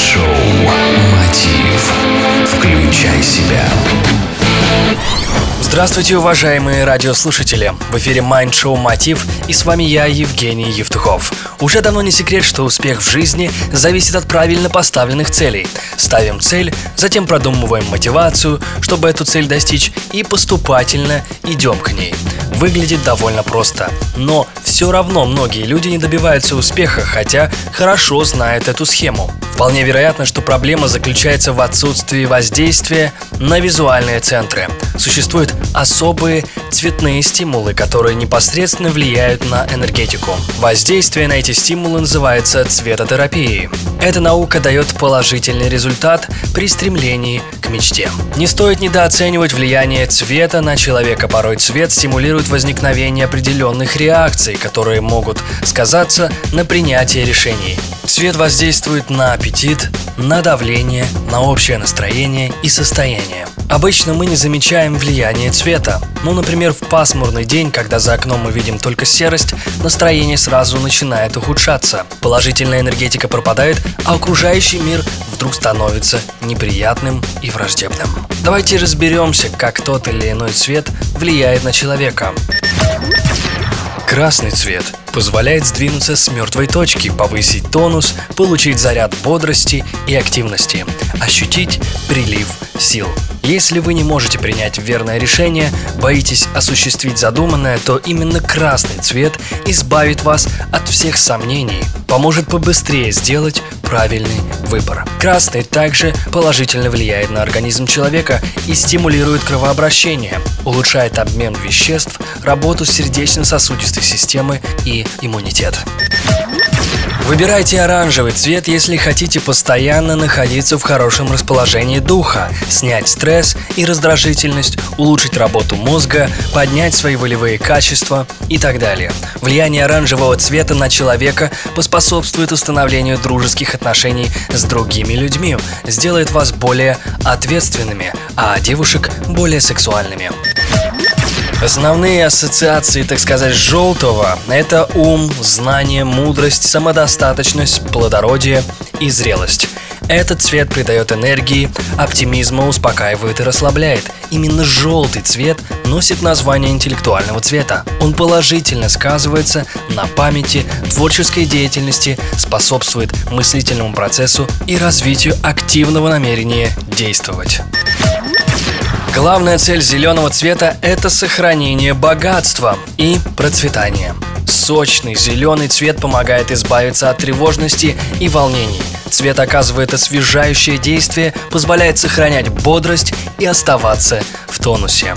Майнд-шоу «Мотив». Включай себя. Здравствуйте, уважаемые радиослушатели! В эфире Mind Show Мотив и с вами я, Евгений Евтухов. Уже давно не секрет, что успех в жизни зависит от правильно поставленных целей. Ставим цель, затем продумываем мотивацию, чтобы эту цель достичь, и поступательно идем к ней. Выглядит довольно просто, но все равно многие люди не добиваются успеха, хотя хорошо знают эту схему. Вполне вероятно, что проблема заключается в отсутствии воздействия на визуальные центры. Существуют особые цветные стимулы, которые непосредственно влияют на энергетику. Воздействие на эти стимулы называется цветотерапией. Эта наука дает положительный результат при стремлении к мечте. Не стоит недооценивать влияние цвета на человека. Порой цвет стимулирует возникновение определенных реакций, которые могут сказаться на принятии решений. Цвет воздействует на аппетит, на давление, на общее настроение и состояние. Обычно мы не замечаем влияние цвета. Ну, например, в пасмурный день, когда за окном мы видим только серость, настроение сразу начинает ухудшаться. Положительная энергетика пропадает, а окружающий мир вдруг становится неприятным и враждебным. Давайте разберемся, как тот или иной цвет влияет на человека. Красный цвет позволяет сдвинуться с мертвой точки, повысить тонус, получить заряд бодрости и активности, ощутить прилив сил. Если вы не можете принять верное решение, боитесь осуществить задуманное, то именно красный цвет избавит вас от всех сомнений, поможет побыстрее сделать правильный выбор. Красный также положительно влияет на организм человека и стимулирует кровообращение, улучшает обмен веществ, работу сердечно-сосудистой системы и иммунитет. Выбирайте оранжевый цвет, если хотите постоянно находиться в хорошем расположении духа, снять стресс и раздражительность, улучшить работу мозга, поднять свои волевые качества и так далее. Влияние оранжевого цвета на человека поспособствует установлению дружеских отношений с другими людьми, сделает вас более ответственными, а девушек более сексуальными. Основные ассоциации, так сказать, желтого – это ум, знание, мудрость, самодостаточность, плодородие и зрелость. Этот цвет придает энергии, оптимизма, успокаивает и расслабляет. Именно желтый цвет носит название интеллектуального цвета. Он положительно сказывается на памяти, творческой деятельности, способствует мыслительному процессу и развитию активного намерения действовать. Главная цель зеленого цвета – это сохранение богатства и процветание. Сочный зеленый цвет помогает избавиться от тревожности и волнений. Цвет оказывает освежающее действие, позволяет сохранять бодрость и оставаться в тонусе.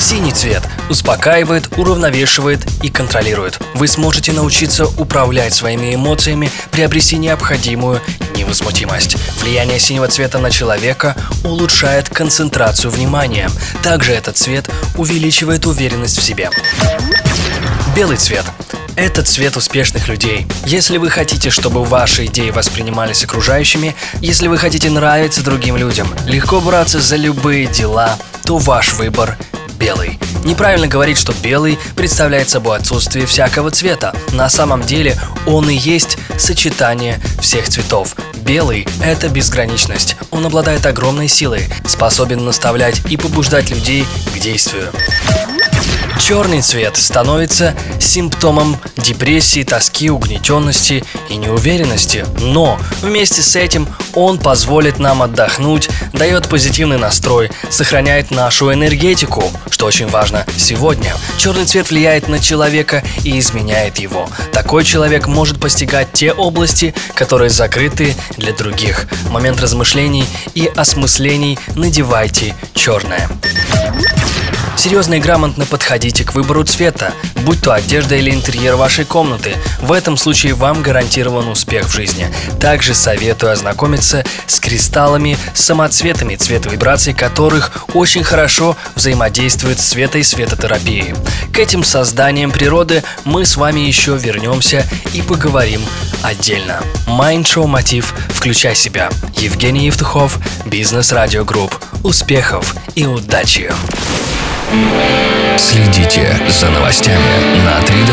Синий цвет успокаивает, уравновешивает и контролирует. Вы сможете научиться управлять своими эмоциями, приобрести необходимую невозмутимость. Влияние синего цвета на человека улучшает концентрацию внимания. Также этот цвет увеличивает уверенность в себе. Белый цвет это цвет успешных людей. Если вы хотите, чтобы ваши идеи воспринимались окружающими, если вы хотите нравиться другим людям, легко браться за любые дела, то ваш выбор белый. Неправильно говорить, что белый представляет собой отсутствие всякого цвета. На самом деле он и есть сочетание всех цветов. Белый – это безграничность. Он обладает огромной силой, способен наставлять и побуждать людей к действию. Черный цвет становится симптомом депрессии, тоски, угнетенности и неуверенности. Но вместе с этим он позволит нам отдохнуть, дает позитивный настрой, сохраняет нашу энергетику, что очень важно сегодня. Черный цвет влияет на человека и изменяет его. Такой человек может постигать те области, которые закрыты для других. Момент размышлений и осмыслений надевайте черное. Серьезно и грамотно подходите к выбору цвета, будь то одежда или интерьер вашей комнаты. В этом случае вам гарантирован успех в жизни. Также советую ознакомиться с кристаллами, самоцветами, цвет вибраций которых очень хорошо взаимодействуют с свето- и светотерапией. К этим созданиям природы мы с вами еще вернемся и поговорим отдельно. Шоу Мотив «Включай себя». Евгений Евтухов, Бизнес Радио Групп. Успехов и удачи! Следите за новостями на 3